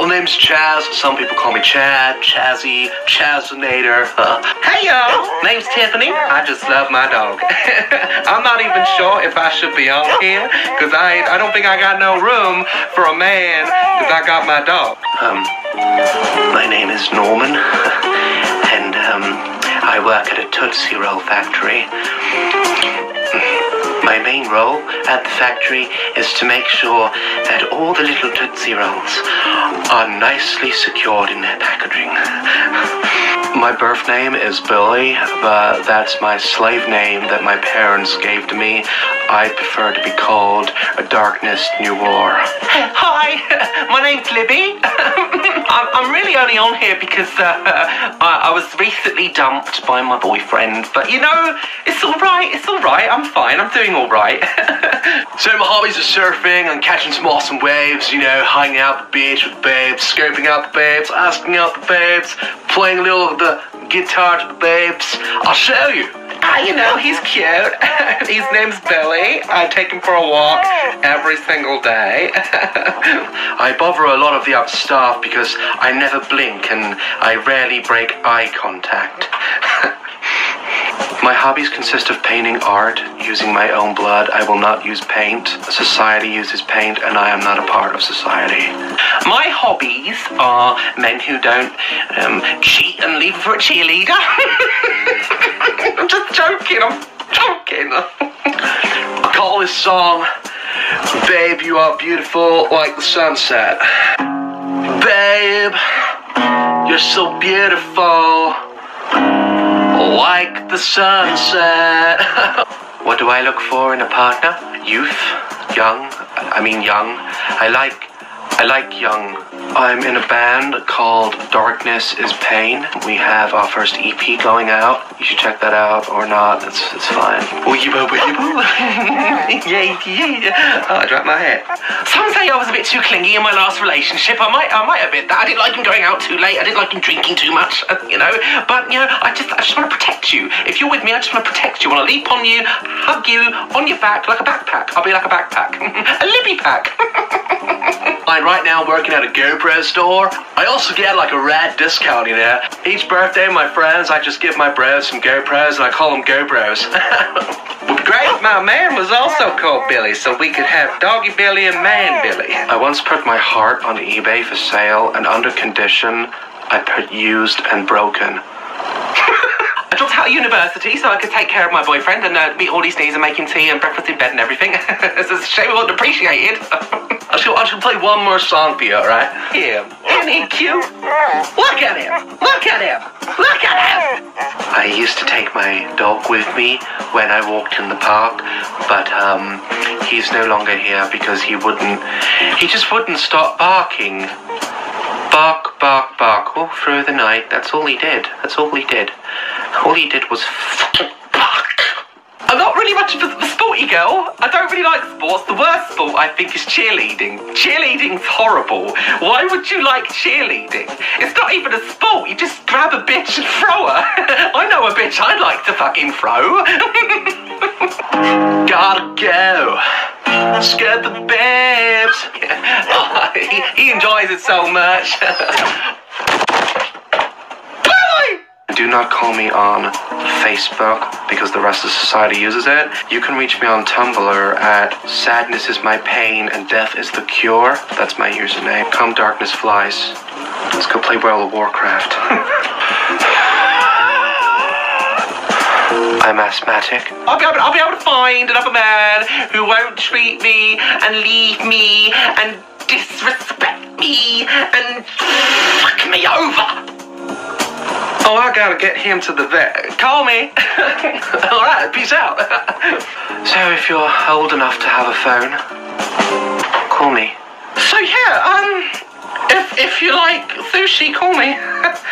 well, name's Chaz. Some people call me Chad, Chazzy, Chazinator. Uh, hey, y'all. Name's Tiffany. I just love my dog. I'm not even sure if I should be on here, because I, I don't think I got no room for a man, because I got my dog. Um, my name is Norman, and, um, I work at a Tootsie Roll factory. My main role at the factory is to make sure that all the little Tootsie Rolls are nicely secured in their packaging. My birth name is Billy, but that's my slave name that my parents gave to me. I prefer to be called a Darkness New War. Hi, my name's Libby. I'm, I'm really only on here because uh, I, I was recently dumped by my boyfriend, but you know, it's all right. It's all right. I'm fine. I'm doing all right. so my hobbies are surfing and catching some awesome waves. You know, hanging out the beach with babes, scoping out the babes, asking out the babes, playing a little of the guitar to the babes. I'll show you. Ah, you know, he's cute. His name's Billy. I take him for a walk every single day. I bother a lot of the other staff because I never blink and I rarely break eye contact. My hobbies consist of painting art using my own blood. I will not use paint. Society uses paint, and I am not a part of society. My hobbies are men who don't um, cheat and leave for a cheerleader. I'm just joking. I'm joking. I call this song Babe, You Are Beautiful Like the Sunset. Babe, you're so beautiful like the sunset. what do I look for in a partner? Youth, young. I mean young. I like I like young. I'm in a band called Darkness is Pain. We have our first EP going out. You should check that out or not. It's it's fine. Weeble weeble. yeah, yeah. Oh, I dropped my head. Some say I was a bit too clingy in my last relationship. I might I might have been that. I didn't like him going out too late. I didn't like him drinking too much. uh, You know. But you know, I just with me, I just want to protect you. I want to leap on you, hug you on your back like a backpack. I'll be like a backpack, a Libby pack. I'm right now working at a GoPro store. I also get like a rad discount, you know. Each birthday, my friends, I just give my bros some GoPros and I call them GoPros. Would be great if my man was also called Billy so we could have Doggy Billy and Man Billy. I once put my heart on eBay for sale and under condition, I put used and broken. I dropped out of university so I could take care of my boyfriend and uh, meet all his needs and make him tea and breakfast in bed and everything. it's a shame I wasn't appreciated. I shall, I shall play one more song for you, alright? Here. Isn't he cute? Look at him! Look at him! Look at him! I used to take my dog with me when I walked in the park, but um, he's no longer here because he wouldn't, he just wouldn't stop barking. Bark, bark, bark all through the night. That's all he did. That's all he did. All he did was fucking bark. I'm not really much of a, sporty girl. I don't really like sports. The worst sport I think is cheerleading. Cheerleading's horrible. Why would you like cheerleading? It's not even a sport. You just grab a bitch and throw her. I know a bitch I'd like to fucking throw. Gotta go. Scared the he, he enjoys it so much. Do not call me on Facebook because the rest of society uses it. You can reach me on Tumblr at Sadness is my pain and death is the cure. That's my username. Come darkness flies. Let's go play World of Warcraft. I'm asthmatic. I'll be, able, I'll be able to find another man who won't treat me and leave me and disrespect me and fuck me over. Oh, I gotta get him to the vet. Call me. All right, peace out. so, if you're old enough to have a phone, call me. So yeah, um, if if you like sushi, call me.